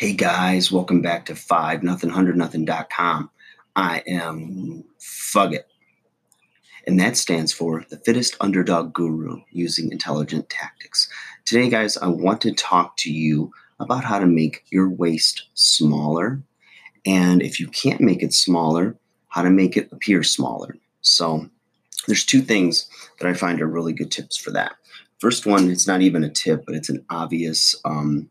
Hey guys, welcome back to five nothing hundred nothing.com. I am Fugget. And that stands for the fittest underdog guru using intelligent tactics. Today, guys, I want to talk to you about how to make your waist smaller. And if you can't make it smaller, how to make it appear smaller. So there's two things that I find are really good tips for that. First one, it's not even a tip, but it's an obvious um,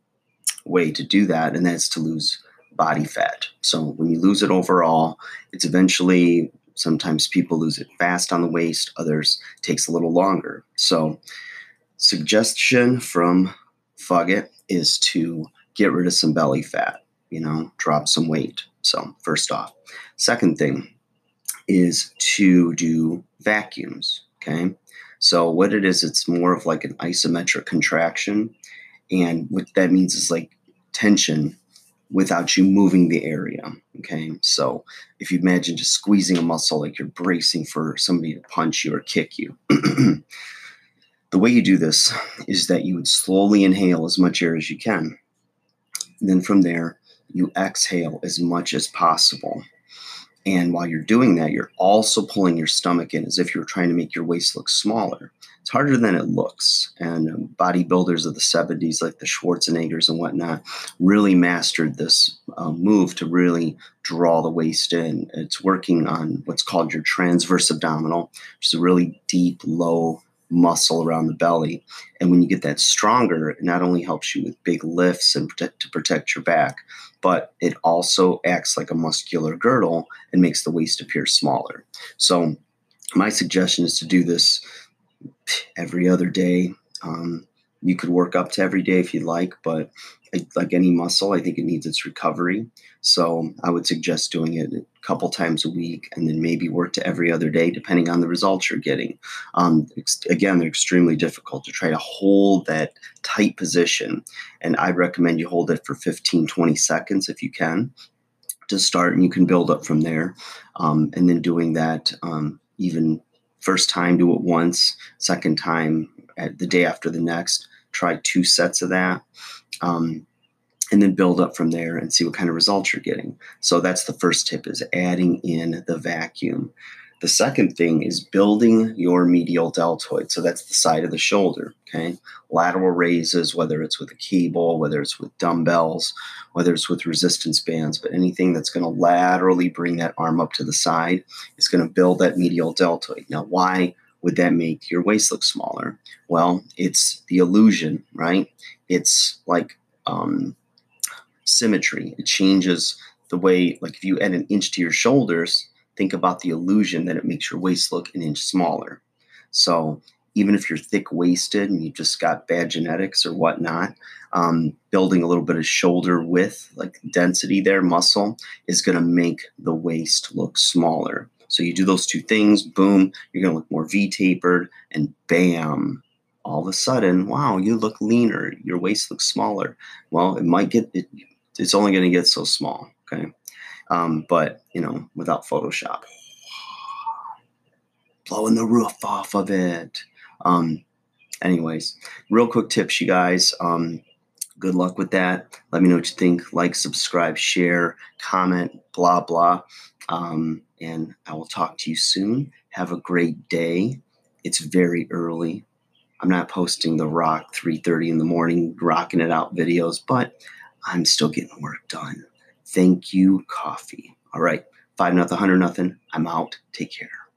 way to do that, and that's to lose body fat. So when you lose it overall, it's eventually sometimes people lose it fast on the waist, others takes a little longer. So suggestion from Fugget is to get rid of some belly fat, you know, drop some weight. So first off. Second thing is to do vacuums, okay? So what it is, it's more of like an isometric contraction. And what that means is like tension without you moving the area. Okay. So if you imagine just squeezing a muscle like you're bracing for somebody to punch you or kick you. the way you do this is that you would slowly inhale as much air as you can. And then from there, you exhale as much as possible. And while you're doing that, you're also pulling your stomach in as if you're trying to make your waist look smaller. It's harder than it looks. And um, bodybuilders of the 70s, like the Schwarzeneggers and whatnot, really mastered this um, move to really draw the waist in. It's working on what's called your transverse abdominal, which is a really deep, low muscle around the belly. And when you get that stronger, it not only helps you with big lifts and protect, to protect your back, but it also acts like a muscular girdle and makes the waist appear smaller. So, my suggestion is to do this every other day. Um, you could work up to every day if you'd like, but like any muscle, I think it needs its recovery. So I would suggest doing it a couple times a week and then maybe work to every other day, depending on the results you're getting. Um, again, they're extremely difficult to try to hold that tight position. And I'd recommend you hold it for 15, 20 seconds if you can to start, and you can build up from there. Um, and then doing that um, even first time, do it once, second time, the day after the next, try two sets of that. Um, and then build up from there and see what kind of results you're getting. So that's the first tip is adding in the vacuum. The second thing is building your medial deltoid. So that's the side of the shoulder. Okay. Lateral raises, whether it's with a cable, whether it's with dumbbells, whether it's with resistance bands, but anything that's going to laterally bring that arm up to the side is going to build that medial deltoid. Now, why would that make your waist look smaller? Well, it's the illusion, right? It's like um, symmetry. It changes the way, like if you add an inch to your shoulders, think about the illusion that it makes your waist look an inch smaller. So even if you're thick waisted and you just got bad genetics or whatnot, um, building a little bit of shoulder width, like density there, muscle, is going to make the waist look smaller. So you do those two things, boom, you're going to look more V tapered, and bam, all of a sudden, wow, you look leaner. Your waist looks smaller. Well, it might get, it, it's only going to get so small. Okay. Um, but, you know, without Photoshop, blowing the roof off of it. Um, anyways, real quick tips, you guys. Um, good luck with that. Let me know what you think. Like, subscribe, share, comment, blah, blah. Um, and I will talk to you soon. Have a great day. It's very early. I'm not posting the rock 3:30 in the morning rocking it out videos, but I'm still getting work done. Thank you, coffee. All right, five nothing, hundred nothing. I'm out. Take care.